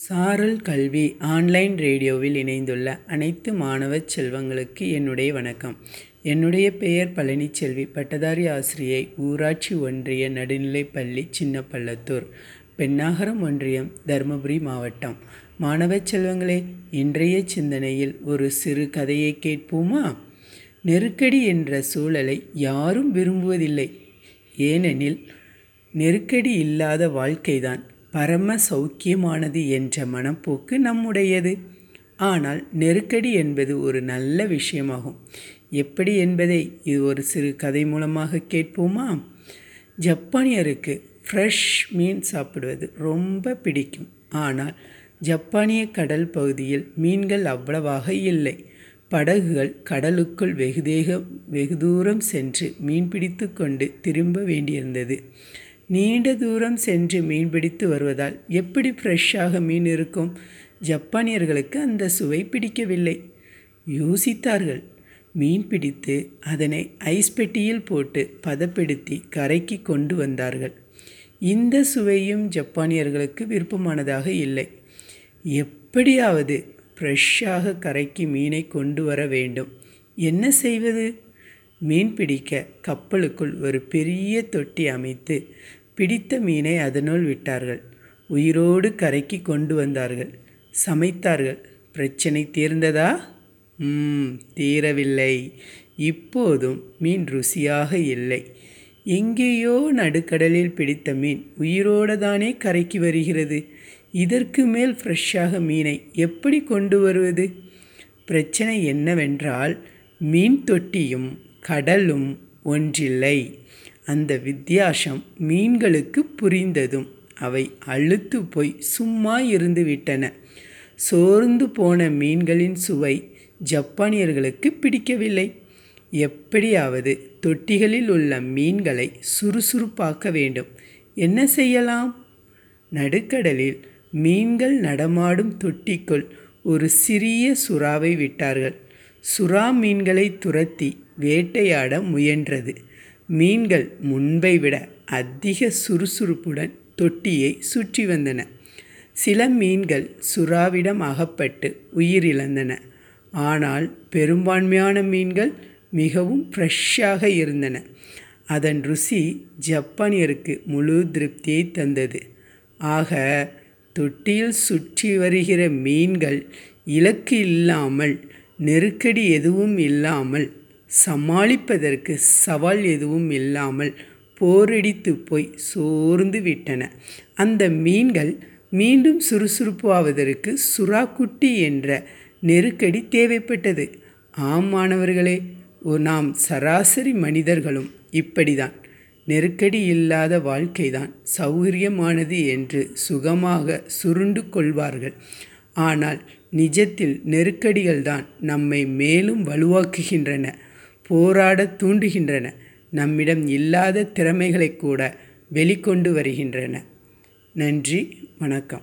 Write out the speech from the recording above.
சாரல் கல்வி ஆன்லைன் ரேடியோவில் இணைந்துள்ள அனைத்து மாணவ செல்வங்களுக்கு என்னுடைய வணக்கம். என்னுடைய பெயர் பழனிச்செல்வி. பட்டதாரி ஆசிரியை ஊராட்சி ஒன்றிய நடுநிலைப்பள்ளி சின்னப்பள்ளத்தூர். பெண்ணாகரம் ஒன்றியம் தருமபுரி மாவட்டம். மாணவ செல்வங்களே இன்றைய சிந்தனையில் ஒரு சிறு கதையை கேட்போமா? நெருக்கடி என்ற சூழலை யாரும் விரும்புவதில்லை. ஏனெனில் நெருக்கடி இல்லாத வாழ்க்கைதான் பரம சௌக்கியமானது என்ற மனப்போக்கு நம்முடையது. ஆனால் நெருக்கடி என்பது ஒரு நல்ல விஷயமாகும். எப்படி என்பதை இது ஒரு சிறு கதை மூலமாக கேட்போமா? ஜப்பானியருக்கு ஃப்ரெஷ் மீன் சாப்பிடுவது ரொம்ப பிடிக்கும். ஆனால் ஜப்பானிய கடல் பகுதியில் மீன்கள் அவ்வளவாக இல்லை. படகுகள் கடலுக்குள் வெகுதேக வெகு தூரம் சென்று மீன்பிடித்து கொண்டு திரும்ப வேண்டியிருந்தது. நீண்ட தூரம் சென்று மீன் பிடித்து வருவதால் எப்படி ஃப்ரெஷ்ஷாக மீன் இருக்கும்? ஜப்பானியர்களுக்கு அந்த சுவை பிடிக்கவில்லை. யோசித்தார்கள். மீன் பிடித்து அதனை ஐஸ் பெட்டியில் போட்டு பதப்படுத்தி கரைக்கு கொண்டு வந்தார்கள். இந்த சுவையும் ஜப்பானியர்களுக்கு விருப்பமானதாக இல்லை. எப்படியாவது ஃப்ரெஷ்ஷாக கரைக்கு மீனை கொண்டு வர வேண்டும். என்ன செய்வது? மீன் பிடிக்க கப்பலுக்குள் ஒரு பெரிய தொட்டி அமைத்து பிடித்த மீனை அதனுள் விட்டார்கள். உயிரோடு கரைக்கு கொண்டு வந்தார்கள். சமைத்தார்கள். பிரச்சனை தீர்ந்ததா? ம் தீரவில்லை. இப்போதும் மீன் ருசியாக இல்லை. எங்கேயோ நடுக்கடலில் பிடித்த மீன் உயிரோடு தானே கரைக்கு வருகிறது. இதற்கு மேல் ஃப்ரெஷ்ஷாக மீனை எப்படி கொண்டு வருவது? பிரச்சனை என்னவென்றால் மீன் தொட்டியும் கடலும் ஒன்றில்லை. அந்த வித்தியாசம் மீன்களுக்கு புரிந்ததும் அவை அழுத்து போய் சும்மா இருந்துவிட்டன சோர்ந்து போன மீன்களின் சுவை ஜப்பானியர்களுக்கு பிடிக்கவில்லை. எப்படியாவது தொட்டிகளில் உள்ள மீன்களை சுறுசுறுப்பாக்க வேண்டும். என்ன செய்யலாம்? நடுக்கடலில் மீன்கள் நடமாடும் தொட்டிக்குள் ஒரு சிறிய சுறாவை விட்டார்கள். சுறா மீன்களை துரத்தி வேட்டையாட முயன்றது. மீன்கள் முன்பை விட அதிக சுறுசுறுப்புடன் தொட்டியை சுற்றி வந்தன. சில மீன்கள் சுறாவிடம் அகப்பட்டு உயிரிழந்தன. ஆனால் பெரும்பான்மையான மீன்கள் மிகவும் ஃப்ரெஷ்ஷாக இருந்தன. அதன் ருசி ஜப்பானியருக்கு முழு திருப்தியை தந்தது. ஆக தொட்டியில் சுற்றி வருகிற மீன்கள் இலக்கு இல்லாமல் நெருக்கடி எதுவும் இல்லாமல் சமாளிப்பதற்கு சவால் எதுவும் இல்லாமல் போரடித்து போய் சோர்ந்து விட்டன. அந்த மீன்கள் மீண்டும் சுறுசுறுப்பாவதற்கு சுறாக்குட்டி என்ற நெருக்கடி தேவைப்பட்டது. ஆம் மாணவர்களே நாம் சராசரி மனிதர்களும் இப்படிதான். நெருக்கடி இல்லாத வாழ்க்கைதான் சௌகரியமானது என்று சுகமாக சுருண்டு கொள்வார்கள். ஆனால் நிஜத்தில் நெருக்கடிகள்தான் நம்மை மேலும் வலுவாக்குகின்றன. போராட தூண்டுகின்றன. நம்மிடம் இல்லாத திறமைகளை கூட வெளிக்கொண்டு வருகின்றன. நன்றி வணக்கம்.